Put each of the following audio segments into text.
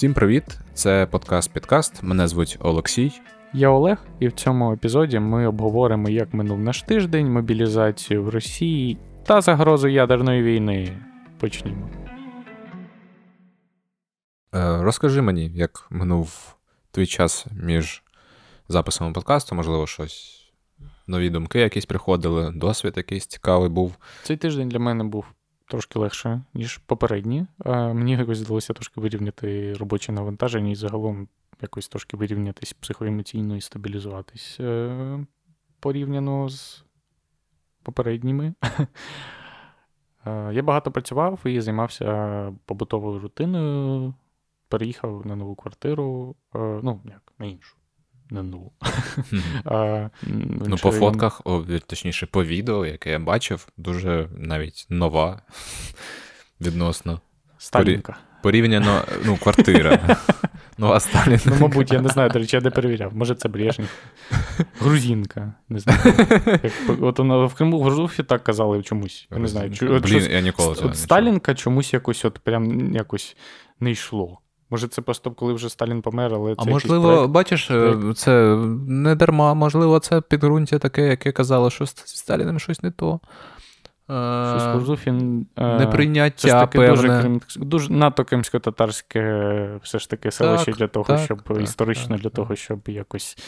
Всім привіт! Це подкаст Підкаст. Мене звуть Олексій. Я Олег, і в цьому епізоді ми обговоримо, як минув наш тиждень, мобілізацію в Росії та загрозу ядерної війни. Почнімо. Е, розкажи мені, як минув твій час між записами подкасту, можливо, щось, нові думки якісь приходили, досвід якийсь цікавий був. Цей тиждень для мене був трошки легше, ніж попередні. Е, мені якось вдалося трошки вирівняти робоче навантаження і загалом якось трошки вирівнятись психоемоційно і стабілізуватись е, порівняно з попередніми. Я багато працював і займався побутовою рутиною, переїхав на нову квартиру, ну, як, на іншу. На нову. а, ну, по фотках, точніше, по відео, яке я бачив, дуже навіть нова відносно. Сталінка. Порівняно, ну, квартира. Нова Сталінка. Ну, мабуть, я не знаю, до речі, я не перевіряв. Може, це Брежнєв. Грузінка. Не знаю. Як, от вона в Криму в Грузуфі так казали чомусь. Я не знаю. Блін, я ніколи от Сталінка чомусь якось от прям якось не йшло. Може, це просто коли вже Сталін помер, але це. А можливо, проект... бачиш, е, це не дарма, можливо, це підґрунтя таке, яке казало, що з Сталіним щось не то. Щось це Неприйняття певне. Дуже, дуже надто кримсько-татарське все ж таки селище для того, так, щоб так, історично так, для того, щоб якось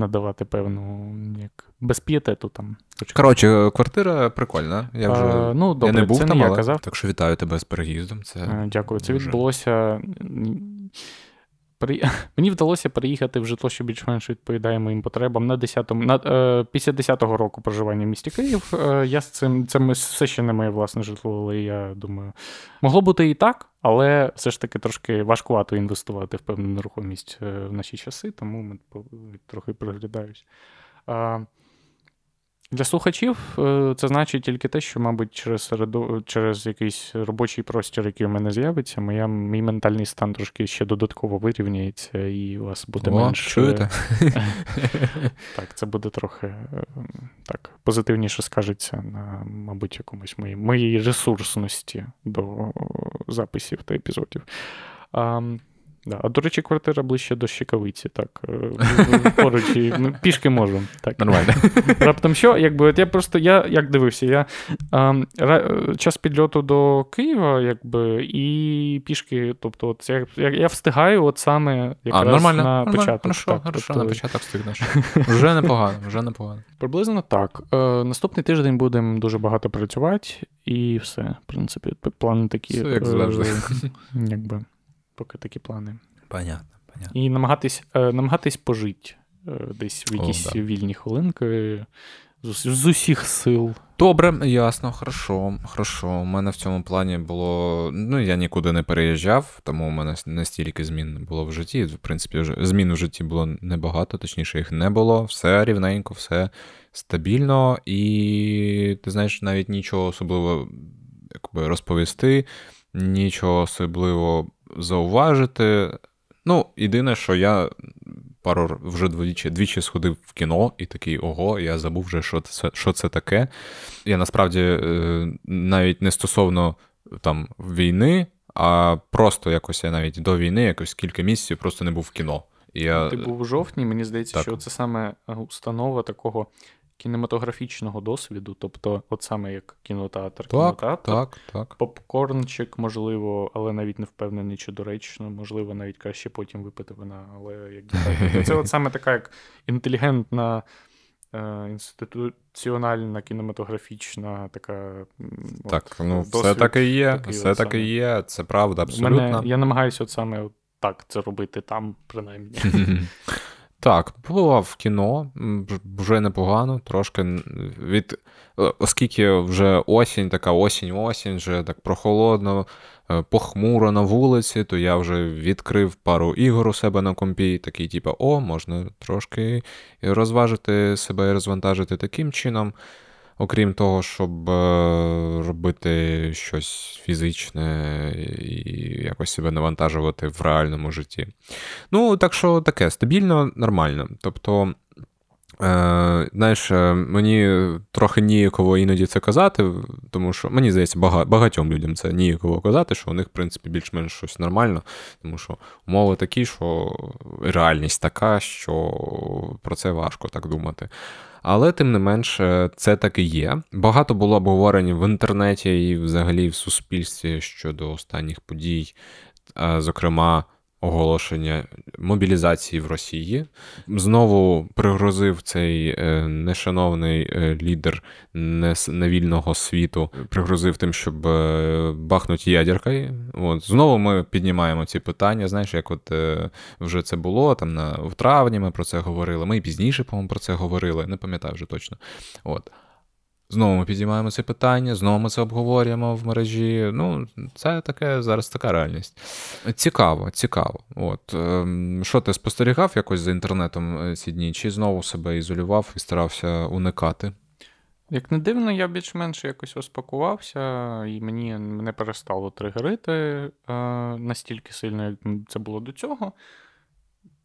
надавати певну як без п'єтету там. Коротше, квартира прикольна. Я вже а, ну, добре, я не був це там, не але... казав. так що вітаю тебе з переїздом. Це Дякую. Це дуже... відбулося при... Мені вдалося переїхати в житло, що більш-менш відповідає моїм потребам на 10-му, на, е, після 10-го року проживання в місті Київ. Е, я з цим це все ще не моє власне житло, але я думаю, могло бути і так, але все ж таки трошки важкувато інвестувати в певну нерухомість е, в наші часи, тому ми трохи приглядаюсь. Для слухачів е, це значить тільки те, що, мабуть, через середу, через якийсь робочий простір, який у мене з'явиться, моя, мій ментальний стан трошки ще додатково вирівняється, і у вас буде О, менш. Чуєте? Так, це буде трохи е, так, позитивніше скажеться на, мабуть, якомусь моїй, моїй ресурсності до записів та епізодів. Да. А до речі, квартира ближче до Щекавиці, так. Е, поруч і ну, пішки можу. Так. Нормально. Раптом що, якби от я просто я як дивився, я а, час підльоту до Києва, якби, і пішки, тобто, от я я, я встигаю от саме якраз а, нормально, на нормально, початок. Хорошо, так, хорошо, тобто... на початок встигнеш. Вже непогано, вже непогано. Приблизно так. Е, Наступний тиждень будемо дуже багато працювати, і все, в принципі, плани такі. Все як завжди. Е, якби поки такі плани. Понятно, понятно. І намагатись е, намагатись пожити е, десь в якісь О, да. вільні хвилинки з, з усіх сил. Добре, ясно, хорошо, хорошо. У мене в цьому плані було. Ну, я нікуди не переїжджав, тому у мене настільки змін було в житті. В принципі, змін у житті було небагато, точніше, їх не було. Все рівненько, все стабільно, і ти знаєш, навіть нічого особливо якби, розповісти, нічого особливо зауважити. Ну, єдине, що я пару вже двічі двічі сходив в кіно і такий ого, я забув вже, що це що це таке. Я насправді е, навіть не стосовно там війни, а просто якось я навіть до війни, якось кілька місяців просто не був в кіно. Я... Ти був у жовтні, мені здається, так. що це саме установа такого кінематографічного досвіду, тобто, от саме як кінотеатр, так, кінотеатр, так, так. попкорнчик, можливо, але навіть не впевнений, чи доречно, можливо, навіть краще потім випити вина. Але як тобто це от саме така як інтелігентна. Е, інституціональна кінематографічна така. Так, от, ну досвід, все так і є. Все так і є, це правда, абсолютно. Мене, Я намагаюся от саме от так це робити там, принаймні. Так, була в кіно, вже непогано, трошки від. Е, оскільки вже осінь, така осінь-осінь, вже так прохолодно, е, похмуро на вулиці, то я вже відкрив пару ігор у себе на компі, такий, типу, о, можна трошки розважити себе і розвантажити таким чином окрім того, щоб е, робити щось фізичне і якось себе навантажувати в реальному житті. Ну, так що таке стабільно, нормально. Тобто. Е, Знаєш, е, мені трохи ніяково іноді це казати, тому що мені здається, багатьом людям це ніяково казати, що у них, в принципі, більш-менш щось нормально, тому що умови такі, що реальність така, що про це важко так думати. Але тим не менш, це так і є. Багато було обговорень в інтернеті і взагалі в суспільстві щодо останніх подій, зокрема оголошення мобілізації в Росії. Знову пригрозив цей е, нешановний е, лідер невільного світу, пригрозив тим, щоб е, бахнути ядеркою. От знову ми піднімаємо ці питання. Знаєш, як от вже це було там на в травні. Ми про це говорили. Ми пізніше, по-моєму, про це говорили. Не пам'ятаю вже точно. От. Знову ми підіймаємо це питання, знову ми це обговорюємо в мережі. Ну, це таке зараз така реальність. Цікаво, цікаво. От ем, що ти спостерігав якось за інтернетом е, ці дні? Чи знову себе ізолював і старався уникати? Як не дивно, я більш-менш якось розпакувався, і мені мене перестало тригерити е, настільки сильно, як це було до цього.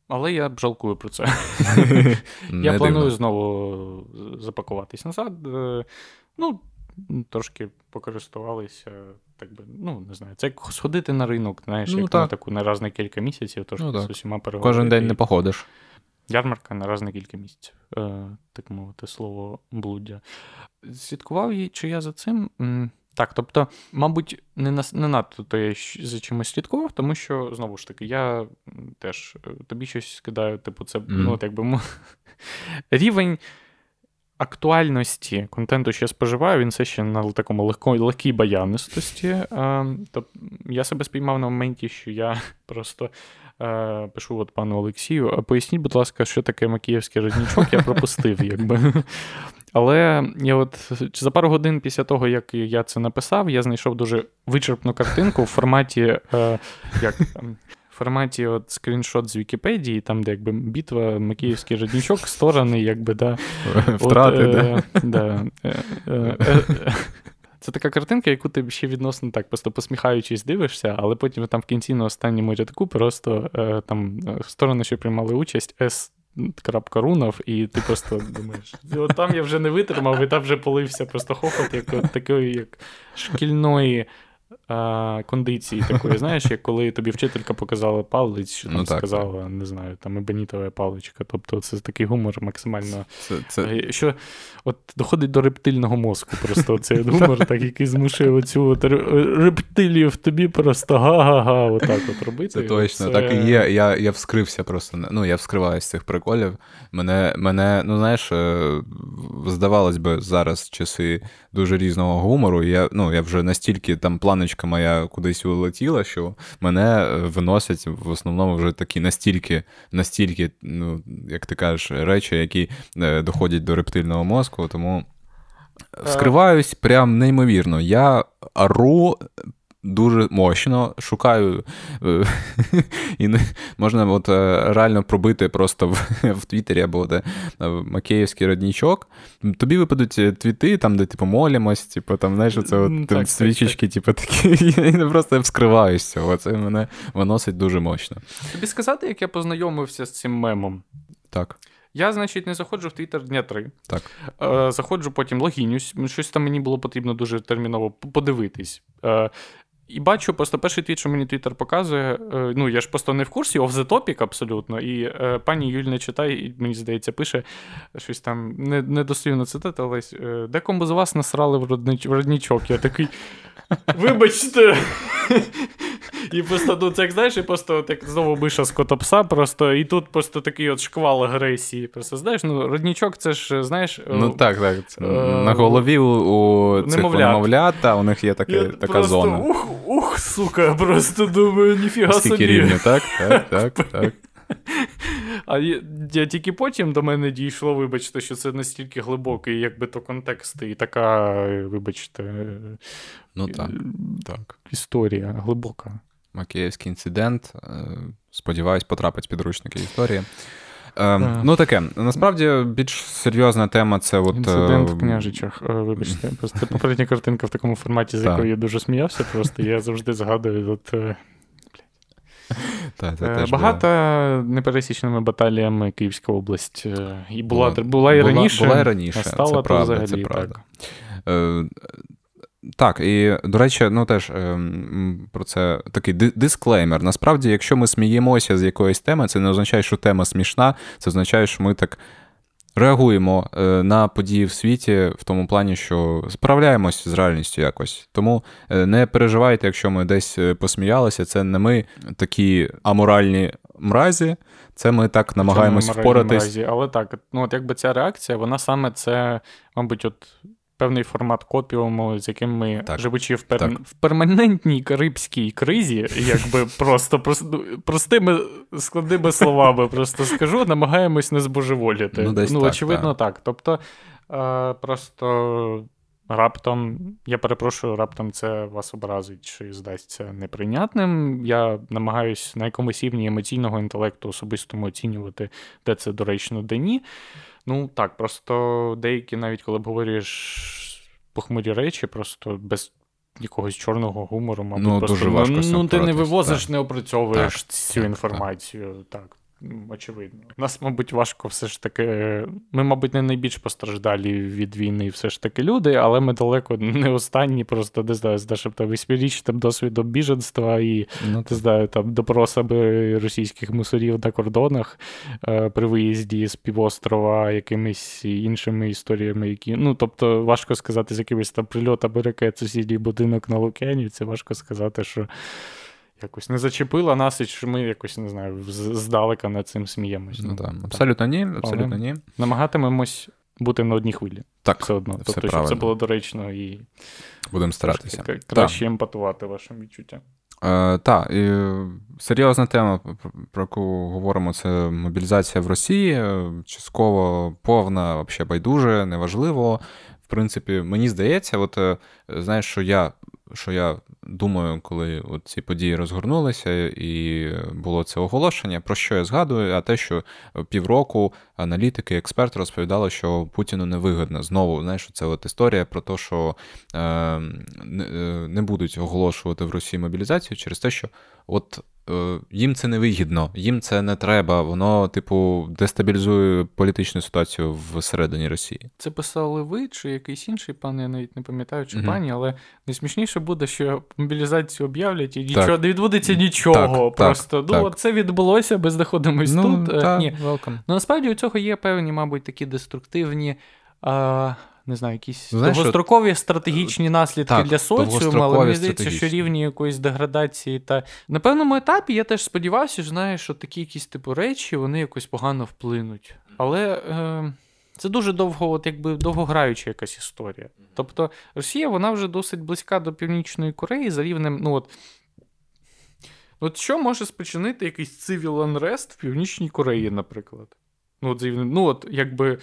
Але я б жалкую про це. Я планую знову запакуватись назад. Е, ну, трошки покористувалися, так би, ну, не знаю, це як сходити на ринок, знаєш, ну, як так. на таку на раз на кілька місяців, трошки ну, з усіма переговорити. Кожен день не походиш. Ярмарка на раз на кілька місяців, е, так мовити, слово блуддя. Слідкував, чи я за цим. Так, тобто, мабуть, не на, не надто то я за чимось слідкував, тому що, знову ж таки, я теж е, тобі щось скидаю, типу, це mm. ну, от якби рівень актуальності контенту, що я споживаю, він все ще на такому легко, легкій баянистості. Тобто, я себе спіймав на моменті, що я просто. Е, пишу от пану Олексію. Поясніть, будь ласка, що таке Макіївський роднічок, я пропустив, якби. Але я от за пару годин після того, як я це написав, я знайшов дуже вичерпну картинку в форматі е, як в форматі от скріншот з Вікіпедії, там, де якби бітва, Макіївський роднічок, сторони, якби, да. Втрати, от, е, да. Е, е, е, це така картинка, яку ти ще відносно так, просто посміхаючись, дивишся, але потім там в кінці на останньому рядку просто е, там сторони, що приймали участь, С крапка рунов, і ти просто думаєш, от там я вже не витримав, і там вже полився просто хохот, як от такої як шкільної а, кондиції такої, знаєш, як коли тобі вчителька показала палець, що там ну, так, сказала, так. не знаю, там ебанітова паличка. Тобто це такий гумор максимально. Це, це... Е, що от доходить до рептильного мозку. Просто цей гумор, так, який змушує оцю от рептилію в тобі просто га-га-га, отак от робити. Це точно, це... так і є. Я я вскрився просто. Ну, я вскриваю з цих приколів. Мене, мене, ну знаєш, е, здавалось би, зараз часи дуже різного гумору. Я ну, я вже настільки там планочка моя кудись улетіла, що мене е, виносять в основному вже такі настільки, настільки, ну, як ти кажеш, речі, які е, доходять до рептильного мозку. Тому вскриваюсь прям неймовірно. Я ару дуже мощно, шукаю е, і можна от е, реально пробити просто в в Твіттері або де е, Макеївський роднічок. Тобі випадуть твіти, там, де типу молимось, типу, там, знаєш, це от, так, свічечки, типу, такі. Я просто вскриваю з цього. Це мене виносить дуже мощно. Тобі сказати, як я познайомився з цим мемом? Так. Я, значить, не заходжу в Твіттер дня три. Так. Е, Заходжу, потім логінюсь. Щось там мені було потрібно дуже терміново подивитись. Е, і бачу, просто перший твіт, що мені Твіттер показує. Е, ну, я ж просто не в курсі, off the topic абсолютно. І е, пані Юль не читає, і мені здається, пише щось там недослівно не цитати, але е, декому з вас насрали в, роднич, в роднічок. Я такий. Вибачте. І просто ну, це як знаєш, і просто от, як знову миша з котопса, просто і тут просто такий от шквал агресії. Просто знаєш, ну, роднічок, це ж, знаєш. Ну так, так. Це, е- на голові у, у цих немовлят, та у них є таке, така просто, зона. Ух, ух, сука, просто думаю, ніфіга собі. Скільки рівня, так? Так, так, так. А я, я тільки потім до мене дійшло, вибачте, що це настільки глибокий, якби то контекст, і така, вибачте, ну так, так. історія глибока. Макіївський інцидент. Е, сподіваюсь, потрапить в підручники історії. Е, ну таке, насправді більш серйозна тема це от... Інцидент в княжичах. Е, вибачте, просто попередня картинка в такому форматі, з якою я дуже сміявся, просто я завжди згадую. от... Та, це Е, теж Багато непересічними баталіями Київська область е, і була, Була- була, і раніше, була і раніше, а це стала то правда, це взагалі правда. так. Так, і до речі, ну теж ем, про це такий дисклеймер. Насправді, якщо ми сміємося з якоїсь теми, це не означає, що тема смішна, це означає, що ми так реагуємо е, на події в світі в тому плані, що справляємось з реальністю якось. Тому е, не переживайте, якщо ми десь е, посміялися, це не ми такі аморальні мразі, це ми так намагаємось впоратись. мразі. Але так, ну от якби ця реакція, вона саме це, мабуть, от. Певний формат копіуму, з яким ми, Так, живучи в, пер... так. в перманентній карибській кризі, якби просто ну, простими складними словами просто скажу, намагаємось не збожеволіти. Ну, десь так, очевидно, так. Тобто е, просто раптом, я перепрошую, раптом це вас образить чи здасться неприйнятним. Я намагаюсь на якомусь рівні емоційного інтелекту особистому оцінювати, де це доречно, де ні. Ну так, просто деякі, навіть коли обговорюєш похмурі речі, просто без якогось чорного гумору, мабуть, Ну, просто дуже важко ну, ну, ти не вивозиш, так. не опрацьовуєш Так, цю так, інформацію. Так. Очевидно. Нас, мабуть, важко все ж таки. Ми, мабуть, не найбільш постраждалі від війни, все ж таки люди, але ми далеко не останні, просто не знаю, з нашим там восьмирічним досвідом біженства і Ну, не знаю, там допросами російських мусорів на кордонах е, при виїзді з півострова, якимись іншими історіями, які. Ну, тобто, важко сказати, з якимись там прильотами ракет сусідній будинок на Лук'янівці, важко сказати, що якось не зачепила нас, і що ми якось не знаю, здалека над цим сміємось. Ну, так. Абсолютно ні, абсолютно ні. Намагатимемось бути на одній хвилі. Так, Все одно. все Тобто, щоб це було доречно і Будемо старатися. краще емпатувати вашим відчуттям. Е, так, серйозна тема, про- про яку говоримо, це мобілізація в Росії. Е, Частково повна, взагалі байдуже, неважливо. В принципі, мені здається, от е, знаєш, що я, що я думаю, коли от ці події розгорнулися і було це оголошення, про що я згадую, а те, що півроку аналітики, експерти розповідали, що Путіну невигодно. Знову, знаєш, це от історія про те, що е, не, будуть оголошувати в Росії мобілізацію через те, що от їм це не вигідно, їм це не треба, воно, типу, дестабілізує політичну ситуацію всередині Росії. Це писали ви чи якийсь інший пан, я навіть не пам'ятаю, чи Мгм. пані, але найсмішніше буде, що мобілізацію об'являть і Так. нічого не відбудеться нічого. Так, Просто так, ну, так. це відбулося, ми знаходимось тут. Е, та, Ні. welcome. Ну насправді у цього є певні, мабуть, такі деструктивні. А... Не знаю, якісь Ну, знаєш, довгострокові стратегічні наслідки так, для соціуму, але мені здається, що рівні якоїсь деградації та на певному етапі я теж сподівався, що знаєш, що такі якісь типу речі вони якось погано вплинуть. Але е, це дуже довго, от якби довгограюча якась історія. Тобто Росія вона вже досить близька до Північної Кореї за рівнем. Ну от, от що може спричинити якийсь civil unrest в Північній Кореї, наприклад? Ну, от, ну, от якби.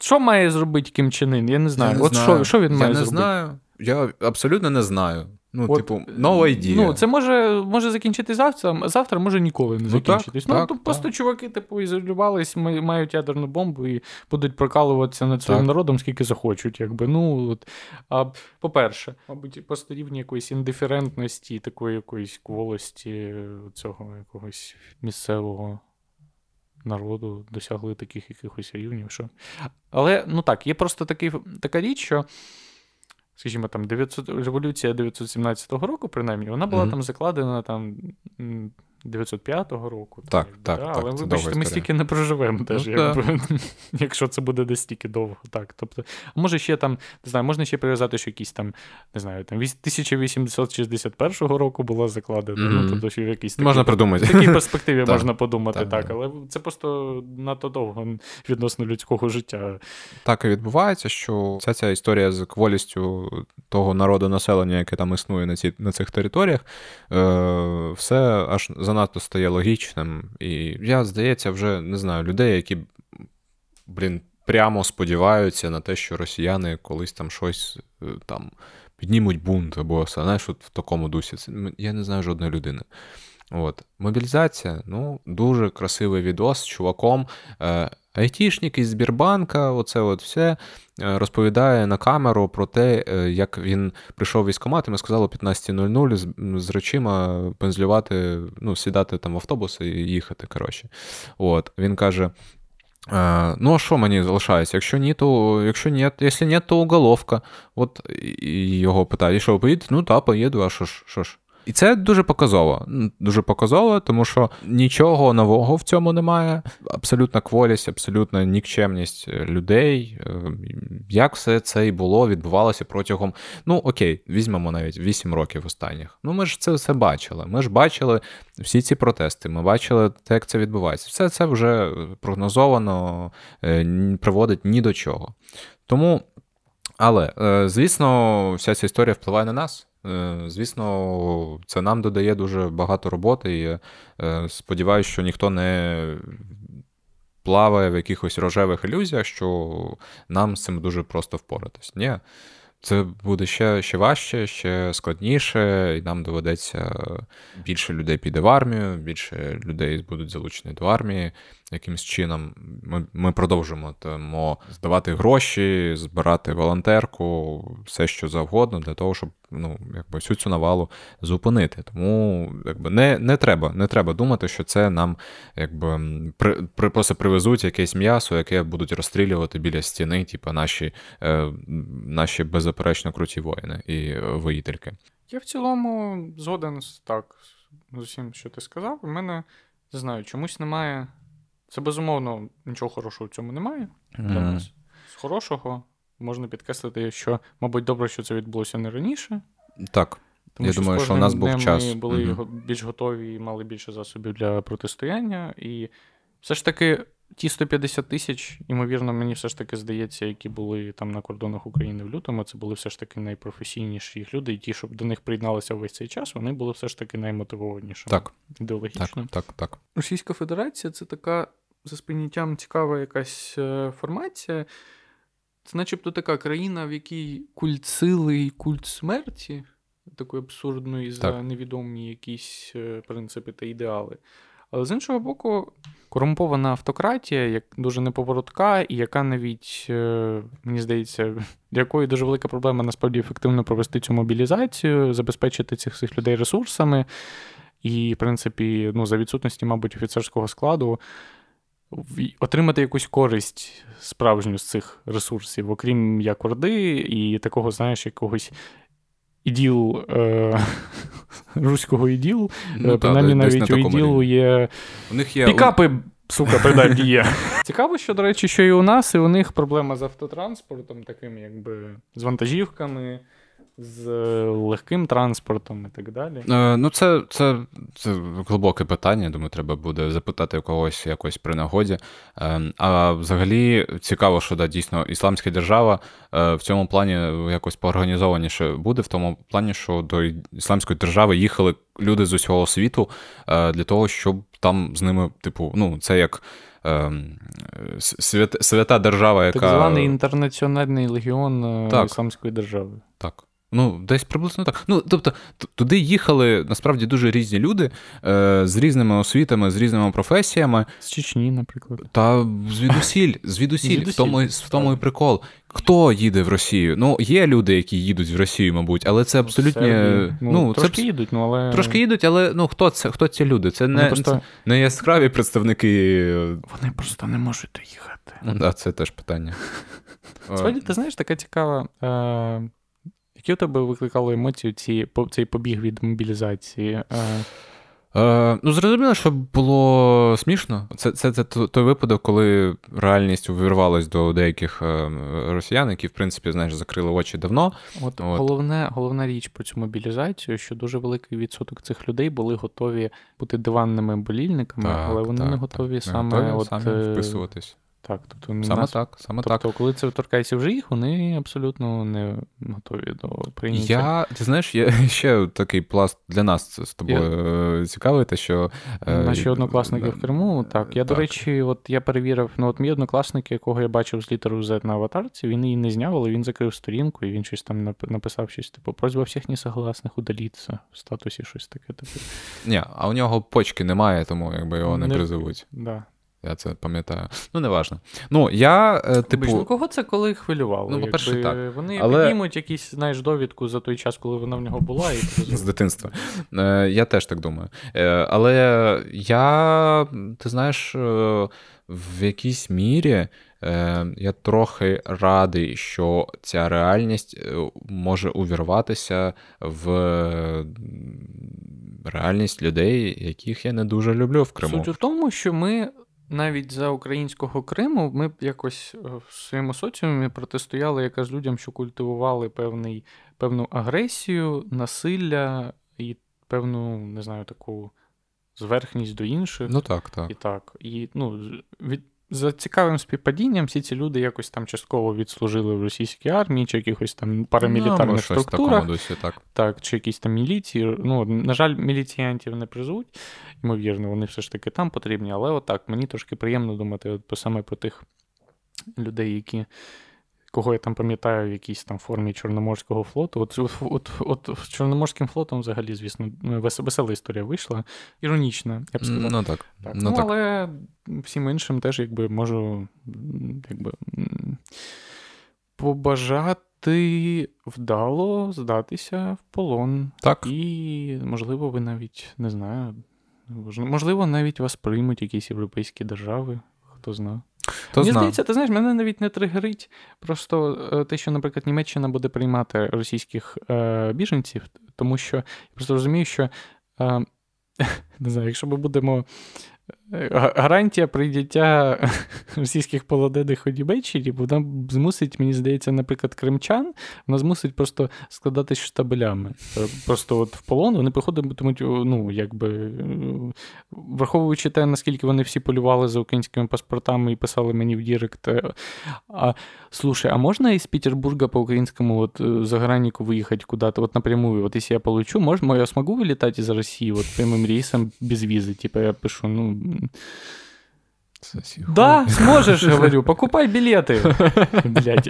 Що має зробити Кім Чен Ін? Я не знаю. Я не от знаю. Що, що він я має не знаю. Я абсолютно не знаю. Ну, От, типу, no idea. Ну, це може, може закінчитись завтра, завтра може ніколи не Ну, закінчитись. так, Ну, так, то так. просто чуваки, типу, ізолювались, ма- мають ядерну бомбу і будуть прокалуватися над своїм Так. народом, скільки захочуть. Якби. Ну, от. А, по-перше, мабуть, просто рівні якоїсь індиферентності, такої якоїсь кволості цього якогось місцевого народу досягли таких якихось рівнів. Що... Але ну так, є просто такий, така річ, що. Скажімо, там 900, революція 917 року, принаймні, вона була Мгм. там закладена там м, 905 року. Так, якби, так, да? так, Але вибачте, ми стільки не проживемо теж, Ну, якби, якщо це буде настільки довго. Так, тобто, може ще там, не знаю, можна ще прив'язати, що якісь там, не знаю, там віс- 1861 року була закладена, Мгм. ну, тобто, що в якійсь такій, Можна придумати. в такій перспективі можна подумати, так, так, так. але це просто надто довго відносно людського життя. Так і відбувається, що вся ця історія з кволістю того народу населення, яке там існує на, ці, на цих територіях, е, все аж занадто стає логічним. І я, здається, вже не знаю, людей, які, блін, прямо сподіваються на те, що росіяни колись там щось е, там піднімуть бунт або все, знаєш, от в такому дусі. Це, я не знаю жодної людини. От. Мобілізація, ну, дуже красивий відос з чуваком. Е, айтішник із Збірбанка, оце от все е, розповідає на камеру про те, е, як він прийшов військкомат, ми сказали о 15.00 з, з речима пензлювати, ну, сідати там в автобус і їхати. коротше. От, Він каже. Ну, а що мені залишається? Якщо ні, то якщо ні, якщо ні, то уголовка. От і його питають, що ви поїдете? Ну так, поїду, а що ж? що ж? І це дуже показово. Дуже показово, тому що нічого нового в цьому немає. Абсолютна кволість, абсолютна нікчемність людей. Е, як все це і було, відбувалося протягом, ну окей, візьмемо навіть 8 років останніх. Ну ми ж це все бачили. Ми ж бачили всі ці протести, ми бачили те, як це відбувається. Все це вже прогнозовано, е, приводить ні до чого. Тому, але, е, звісно, вся ця історія впливає на нас. Е, звісно, це нам додає дуже багато роботи, і е, сподіваюся, що ніхто не плаває в якихось рожевих ілюзіях, що нам з цим дуже просто впоратись. Ні, це буде ще ще важче, ще складніше, і нам доведеться більше людей піде в армію, більше людей будуть залучені до армії якимось чином. Ми ми продовжимо тому здавати гроші, збирати волонтерку, все що завгодно, для того, щоб ну, якби всю цю навалу зупинити. Тому якби не не треба не треба думати, що це нам якби при, при, просто привезуть якесь м'ясо, яке будуть розстрілювати біля стіни, типу наші, е, наші беззаперечно круті воїни і воїтельки. Я в цілому згоден так з усім, що ти сказав. У мене не знаю, чомусь немає це безумовно нічого хорошого в цьому немає для mm-hmm. нас. З хорошого можна підкреслити, що, мабуть, добре, що це відбулося не раніше. Так. Тому Я що думаю, що у нас був час. Ми були mm-hmm. більш готові і мали більше засобів для протистояння. І все ж таки, ті 150 тисяч, ймовірно, мені все ж таки здається, які були там на кордонах України в лютому, це були все ж таки найпрофесійніші їх люди, і ті, щоб до них приєдналися весь цей час, вони були все ж таки наймотивованішими так. ідеологічно. Так, так, так. Російська Федерація це така за сприйняттям цікава якась е, формація. Це начебто така країна, в якій культ сили і культ смерті, такої абсурдної за невідомі якісь е, принципи та ідеали. Але з іншого боку, корумпована автократія, як дуже неповоротка, і яка навіть, е, мені здається, для якої дуже велика проблема насправді ефективно провести цю мобілізацію, забезпечити цих всіх людей ресурсами. І, в принципі, ну, за відсутності, мабуть, офіцерського складу отримати якусь користь справжню з цих ресурсів, окрім як орди, і такого, знаєш, якогось іділ е- руського іділу. Ну, Принаймні, навіть у іділу є, у них є пікапи. Сука, принаймні є. Цікаво, що, до речі, що і у нас, і у них проблема з автотранспортом, таким, якби з вантажівками з легким транспортом і так далі? Е, ну, це це, це глибоке питання. Думаю, треба буде запитати у когось якось при нагоді. Е, а взагалі цікаво, що да, дійсно ісламська держава е, в цьому плані якось поорганізованіше буде, в тому плані, що до ісламської держави їхали люди з усього світу е, для того, щоб там з ними, типу, ну, це як. Ем, свят, свята держава, яка. Так званий інтернаціональний легіон е, так, Ісламської держави. Так. Ну, десь приблизно так. Ну, тобто, туди їхали насправді дуже різні люди е, з різними освітами, з різними професіями. З Чечні, наприклад. Та звідусіль, звідусіль, в тому в тому і прикол. Хто їде в Росію? Ну, є люди, які їдуть в Росію, мабуть, але це абсолютно. Ну, ну, Трошки це... їдуть, ну але. Трошки їдуть, але ну хто це? Хто ці люди? Це не просто... це не яскраві представники. Вони просто не можуть доїхати. Ну, да, це теж питання. Справді, ти знаєш, така цікава. Е... Які у тебе викликали емоції ці, цей побіг від мобілізації? Е, е, Ну, зрозуміло, що було смішно. Це це, це той випадок, коли реальність увірвалась до деяких е, росіян, які, в принципі, знаєш, закрили очі давно. От, От. Головне, головна річ про цю мобілізацію, що дуже великий відсоток цих людей були готові бути диванними болільниками, так, але вони так, не готові так, саме готові от, самі вписуватись. Так, тобто Саме нас... так, саме тобто, так. коли це торкається вже їх, вони абсолютно не готові до прийняття. Я, Ти знаєш, є ще такий пласт для нас це з тобою я... цікавий, те, що. Е, Наші е... однокласники в Криму, так. Я, так. до речі, от я перевірив, ну от мій однокласник, якого я бачив з літерою Z на аватарці, він її не зняв, але він закрив сторінку, і він щось там написав щось, типу, просьба всіх несогласних удаліться в статусі щось таке. Типу. Ні, а у нього почки немає, тому якби його не, не призовуть. Да. Я це пам'ятаю. Ну, неважно. Ну, я, е, типу... ну, кого це коли хвилювало? Ну, по-перше, Якби так. Вони Але- піднімуть якісь, знаєш, довідку за той час, коли вона в нього була, і З дитинства. Е, Я теж так думаю. Е, Але я, ти знаєш, е, в якійсь мірі я трохи радий, що ця реальність може увірватися в реальність людей, яких я не дуже люблю в Криму. Суть у тому, що ми навіть за українського Криму ми б якось е, в своєму соціумі протистояли якраз людям, що культивували певний, певну агресію, насилля і певну, не знаю, таку зверхність до інших. Ну так, так. І так. І ну, від, за цікавим співпадінням всі ці люди якось там частково відслужили в російській армії чи якихось там Ну, парамілітарних ну, структурах. дусі, так. Так, чи якісь там міліції. Ну, на жаль, міліціянтів не призвуть. Ймовірно, вони все ж таки там потрібні. Але отак, мені трошки приємно думати от, саме про тих людей, які. Кого я там пам'ятаю в якійсь там формі Чорноморського флоту. От, от, от, от з Чорноморським флотом, взагалі, звісно, весела історія вийшла. Іронічна, я б сказав. Ну так. Так, Ну, ну, так. але всім іншим теж якби можу якби, побажати вдало здатися в полон. Так. І, можливо, ви навіть не знаю. Можливо, навіть вас приймуть якісь європейські держави, хто знає. То Мені зна. здається, ти знаєш, мене навіть не тригерить. Просто е, те, що, наприклад, Німеччина буде приймати російських е, біженців, тому що я просто розумію, що е, не знаю, якщо ми будемо. е, га- Гарантія прийняття російських полонених у Німеччині, вона змусить, мені здається, наприклад, кримчан, вона змусить просто складатись штабелями. Е, Просто от в полон вони приходитимуть, о, ну, якби, е, враховуючи те, наскільки вони всі полювали за українськими паспортами і писали мені в Дірект. е, А, слушай, а можно из Петербурга по украинскому вот э, заграннику выехать куда-то вот напрямую? Вот если я получу, можно, я смогу вылетать из России вот прямым рейсом без визы? Типа я пишу, ну... м, Сосі Да, сможешь, говорю, покупай билеты. Блядь.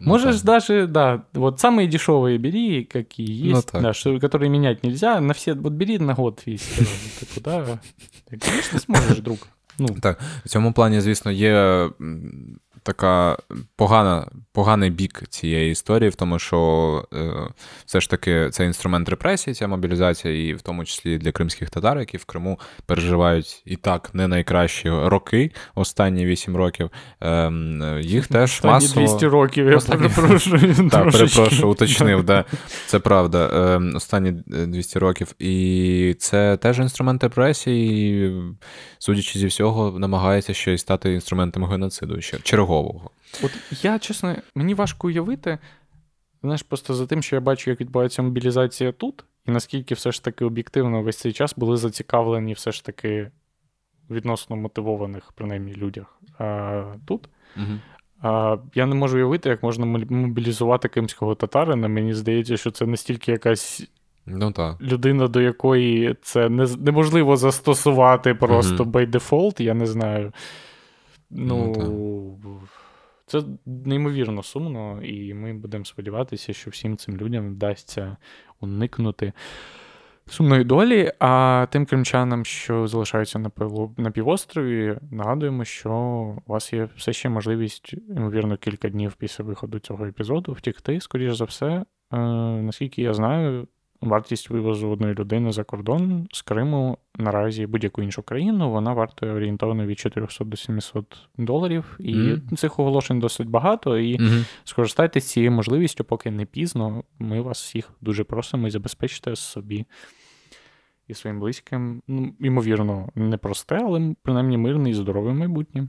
Ну, Можешь так. даже, да, вот самые дешевые бери, какие Ну есть, так. да, что, которые менять нельзя, на все, вот бери на год весь. Ты куда? Ты, Конечно, сможешь, друг. Ну, В цьому плані, звісно, є м, така погана, поганий бік цієї історії, в тому, що е, все ж таки це інструмент репресії, ця мобілізація, і в тому числі для кримських татар, які в Криму переживають і так не найкращі роки, останні 8 років. Ем, е, їх теж останні масово... 200 років, я Останні- перепрошую. Так, перепрошую, уточнив, да. Це правда. Ем, Останні е, 200 років. І це теж інструмент репресії, і, судячи зі всього, намагається ще й стати інструментом геноциду ще чергового. От я, чесно, мені важко уявити, знаєш, просто за тим, що я бачу, як відбувається мобілізація тут, і наскільки все ж таки об'єктивно весь цей час були зацікавлені все ж таки відносно мотивованих, принаймні, людях а, тут. Угу. А, я не можу уявити, як можна мобілізувати кримського татарина. Мені здається, що це настільки якась Ну так. людина, до якої це не, неможливо застосувати просто Мгм. by default, я не знаю. Ну, Ну, це неймовірно сумно, і ми будемо сподіватися, що всім цим людям вдасться уникнути сумної долі. А тим кримчанам, що залишаються на, на півострові, нагадуємо, що у вас є все ще можливість, ймовірно, кілька днів після виходу цього епізоду втікти, скоріш за все. Е, наскільки я знаю, вартість вивозу одної людини за кордон з Криму наразі будь-яку іншу країну вона вартує орієнтовно від 400 до 700 доларів. І Мгм. цих оголошень досить багато. І Угу. скористайтеся цією можливістю, поки не пізно. Ми вас всіх дуже просимо і забезпечте собі і своїм близьким. Ну, ймовірно, непросте, але принаймні мирне і здорове майбутнє.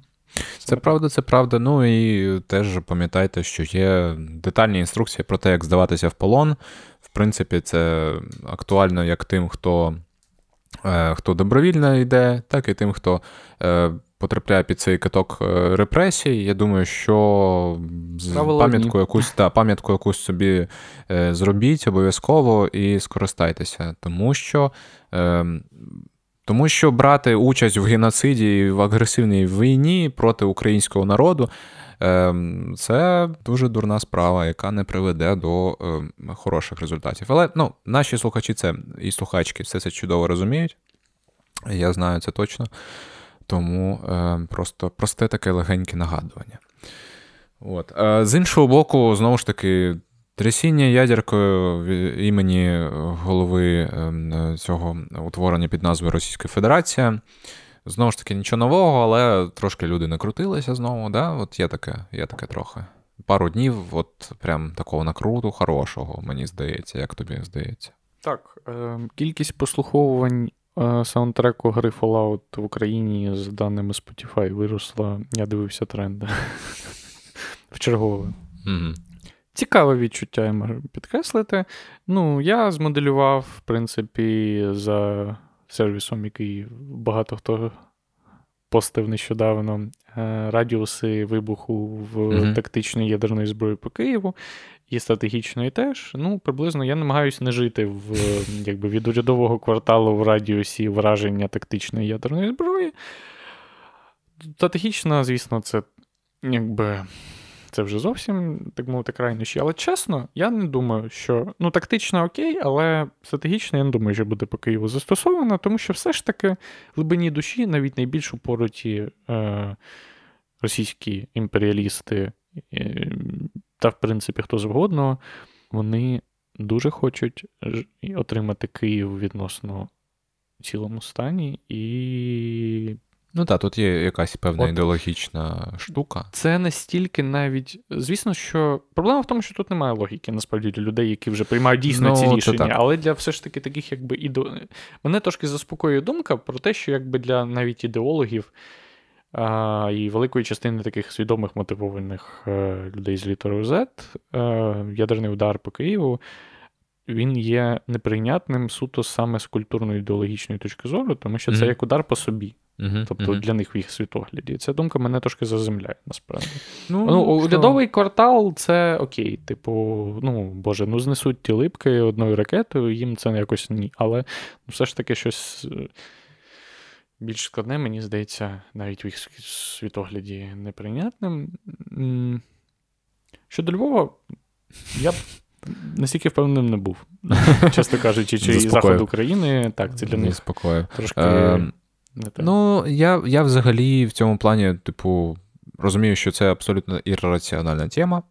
Це правда, це правда. Ну і теж пам'ятайте, що є детальні інструкції про те, як здаватися в полон. Принципі, це актуально як тим, хто, е, хто добровільно йде, так і тим, хто е, потрапляє під цей каток е, репресій. Я думаю, що пам'ятку якусь, та, пам'ятку якусь собі зробіть обов'язково і скористайтеся, тому що. Тому що брати участь в геноциді і в агресивній війні проти українського народу це дуже дурна справа, яка не приведе до ем, хороших результатів. Але ну, наші слухачі це і слухачки все це чудово розуміють. Я знаю це точно. Тому е, просто просте таке легеньке нагадування. От. Е, з іншого боку, знову ж таки, трясіння ядеркою імені голови цього утворення під назвою Російська Федерація. Знову ж таки, нічого нового, але трошки люди накрутилися знову. Да? От є таке, є таке трохи. Пару днів, от прям такого накруту хорошого, мені здається, як тобі здається. Так, е, кількість прослуховувань е, саундтреку гри Fallout в Україні з даними Spotify виросла. Я дивився тренди. В чергове. Цікаве відчуття, я можу підкреслити. Ну, я змоделював, в принципі, за сервісом, який багато хто постив нещодавно, е, радіуси вибуху в mm-hmm. тактичної ядерної зброї по Києву і стратегічної теж. Ну, приблизно я намагаюся не жити в якби, від урядового кварталу в радіусі враження тактичної ядерної зброї. Стратегічна, звісно, це якби це вже зовсім, так мовити, крайнощі. Але чесно, я не думаю, що ну, тактично окей, але стратегічно я не думаю, що буде по Києву застосовано, тому що все ж таки глибині душі навіть найбільш упороті е, російські імперіалісти е, та, в принципі, хто завгодно, вони дуже хочуть отримати Київ відносно цілому стані і Ну так, тут є якась певна От, ідеологічна штука. Це настільки навіть. Звісно, що проблема в тому, що тут немає логіки, насправді, для людей, які вже приймають дійсно ну, ці рішення. Але для все ж таки таких, якби іде... мене трошки заспокоює думка про те, що якби для навіть ідеологів а, і великої частини таких свідомих мотивованих е, людей з літерою Z, е, ядерний удар по Києву. Він є неприйнятним суто саме з культурно-ідеологічної точки зору, тому що це mm-hmm. як удар по собі. Uh-huh, тобто uh-huh. для них в їх світогляді. Ця думка мене трошки заземляє, насправді. Ну, ну Урядовий квартал це окей. Типу, ну, Боже, ну знесуть ті липки одною ракетою, їм це якось ні. Але ну, все ж таки щось е, більш складне, мені здається, навіть в їх світогляді неприйнятним. Щодо Львова, я б. Настільки впевненим не був, чесно кажучи, чи і заход України, так, це для них трошки. Е, не. Ну, я я взагалі в цьому плані, типу, розумію, що це абсолютно ірраціональна тема.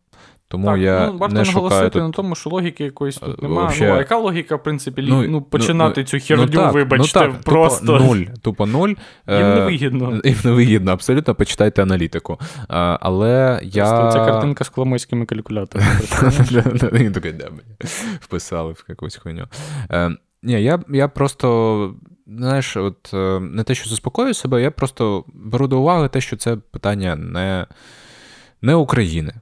Тому так, я ну, варто не наголосити тут... на тому, що логіки якоїсь тут немає. Вообще... Ну, а яка логіка, в принципі, ну, ну починати ну, цю херню, ну, так, вибачте, ну, так, просто. Тупо нуль. Тупо нуль. Їм не вигідно. Їм не вигідно, абсолютно, почитайте аналітику. А, але я... Це картинка з коломойськими калькуляторами. Вписали в якусь хуйню. Е, ні, я я просто, знаєш, от е, не те, що заспокоюю себе, я просто беру до уваги те, що це питання не, не України.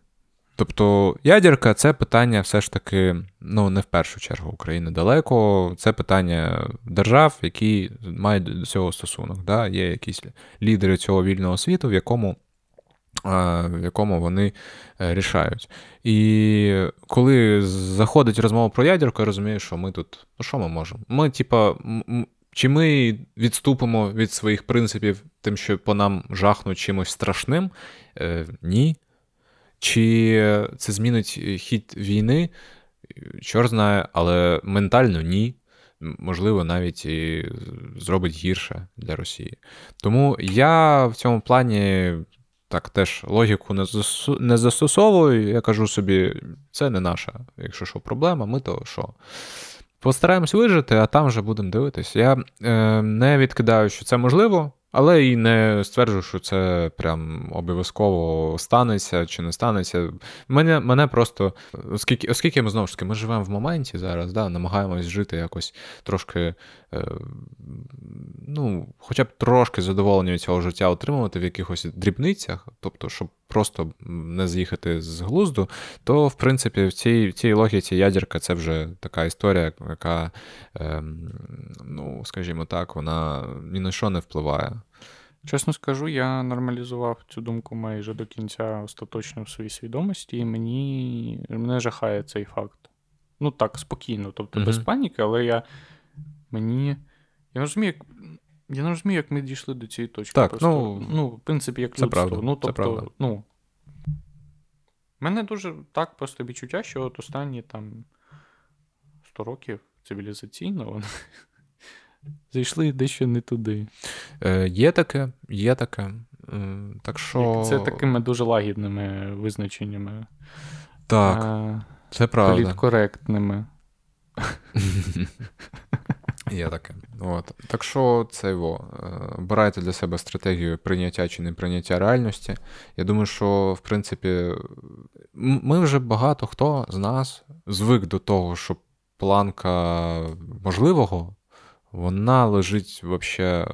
Тобто ядерка це питання все ж таки, ну, не в першу чергу України далеко. Це питання держав, які мають до цього стосунок. Да? Є якісь лідери цього вільного світу, в якому в якому вони е, рішають. І коли заходить розмова про ядерку, я розумію, що ми тут, ну що ми можемо? Ми, типа, чи ми відступимо від своїх принципів, тим, що по нам жахнуть чимось страшним? Е, Ні. Чи це змінить хід війни? Чор знає, але ментально ні. Можливо, навіть і зробить гірше для Росії. Тому я в цьому плані так теж логіку не не застосовую. Я кажу собі, це не наша, якщо що, проблема, ми то що. Постараємось вижити, а там вже будемо дивитись. Я е, не відкидаю, що це можливо. Але і не стверджую, що це прям обов'язково станеться чи не станеться. Мене мене просто, оскільки оскільки ми знову ж таки ми живемо в моменті зараз, да, намагаємось жити якось трошки, е, ну, хоча б трошки задоволення цього життя отримувати в якихось дрібницях, тобто, щоб просто не з'їхати з глузду, то в принципі в цій в цій логіці ядерка це вже така історія, яка, е, ну, скажімо так, вона ні на що не впливає. Чесно скажу, я нормалізував цю думку майже до кінця остаточно в своїй свідомості, і мені мене жахає цей факт. Ну так, спокійно, тобто mm-hmm. без паніки, але я мені. Я розумію, як я не розумію, як ми дійшли до цієї точки. Так, просто, ну, ну, в принципі, як це людство. Правда, ну, тобто, це правда. ну, мене дуже так просто відчуття, що от останні там 100 років цивілізаційно зайшли дещо не туди. Е, Є таке, є таке. Так що... Це такими дуже лагідними визначеннями. Так, а, це правда. Політкоректними. Є таке. От. Так що це його. Обирайте для себе стратегію прийняття чи неприйняття реальності. Я думаю, що, в принципі, ми вже багато хто з нас звик до того, що планка можливого, вона лежить взагалі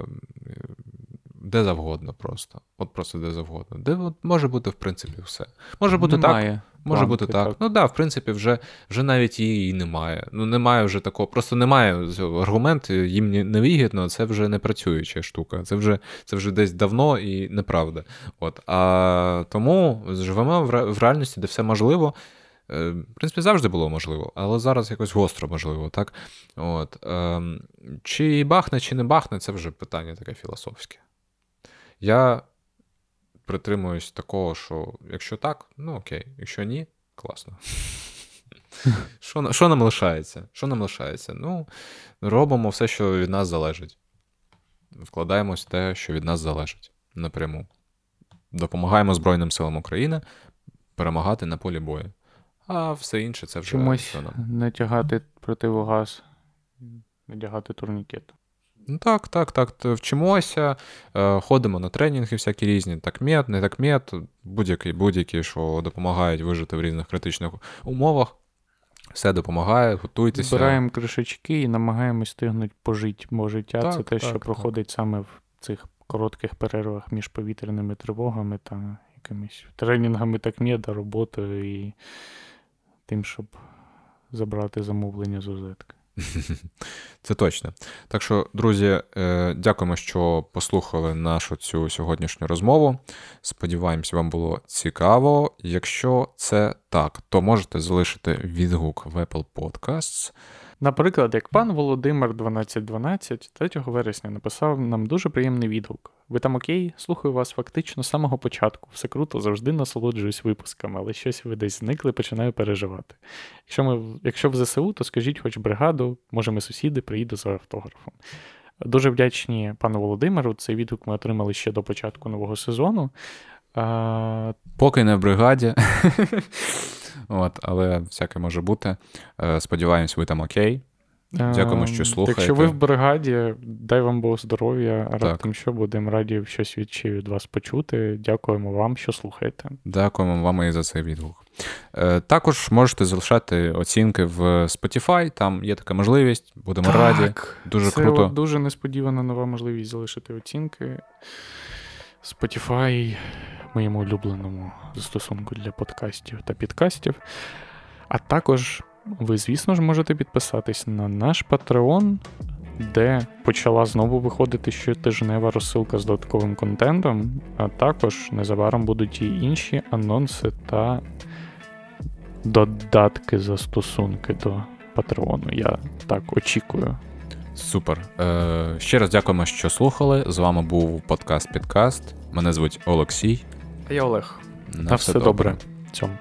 де завгодно просто. От просто де завгодно. Де от, може бути, в принципі, все. Може бути Немає. так. Може бути так. так. Ну так, да, в принципі, вже вже навіть її і немає. Ну, немає вже такого, просто немає аргумент, їм не вигідно, це вже не працююча штука. Це вже це вже десь давно і неправда. От. А тому живемо в реальності, де все можливо. Е, в принципі, завжди було можливо, але зараз якось гостро можливо, так? От. Ем, чи бахне, чи не бахне, це вже питання таке філософське. Я притримуюсь такого, що якщо так, ну окей, якщо ні, класно. Що що нам лишається? Що нам лишається? Ну, робимо все, що від нас залежить. Вкладаємось в те, що від нас залежить напряму. Допомагаємо Збройним силам України перемагати на полі бою. А все інше це вже. Чомусь натягати противогаз, надягати турнікет. Ну так, так, так. Вчимося, е, ходимо на тренінги всякі різні, так мед, не так мед, будь-які, будь-які, що допомагають вижити в різних критичних умовах. Все допомагає, готуйтеся. Збираємо кришечки і намагаємось стигнути пожити, бо життя так, це те, так, що так. проходить саме в цих коротких перервах між повітряними тривогами та якимись тренінгами так меда, роботою і тим, щоб забрати замовлення з розетки. Це точно. Так що, друзі, е, дякуємо, що послухали нашу цю сьогоднішню розмову. Сподіваємось, вам було цікаво. Якщо це так, то можете залишити відгук в Apple Podcasts. Наприклад, як пан Володимир 1212 3 вересня написав нам дуже приємний відгук. Ви там окей? Слухаю вас фактично з самого початку. Все круто, завжди насолоджуюсь випусками, але щось ви десь зникли, починаю переживати. Якщо ми, якщо в ЗСУ, то скажіть хоч бригаду, може ми сусіди, приїду за автографом. Дуже вдячні пану Володимиру. Цей відгук ми отримали ще до початку нового сезону. А... Поки не в бригаді. От, Але всяке може бути. Е, сподіваємось, ви там окей. Дякуємо, що ем, слухаєте. Якщо ви в бригаді, дай вам Бог здоров'я, раптом що будемо раді щось від чи від вас почути. Дякуємо вам, що слухаєте. Дякуємо вам і за цей відгук. Е, також можете залишати оцінки в Spotify, там є така можливість, будемо так, раді. Дуже це круто. Дуже несподівана нова можливість залишити оцінки. Spotify моєму улюбленому застосунку для подкастів та підкастів. А також ви, звісно ж, можете підписатись на наш Patreon, де почала знову виходити щотижнева розсилка з додатковим контентом, а також незабаром будуть і інші анонси та додатки застосунки до Патреону. Я так очікую. Супер. Е, Ще раз дякуємо, що слухали. З вами був подкаст Підкаст. Мене звуть Олексій. А я Олег. На, На все, все добре. добре. Цьому.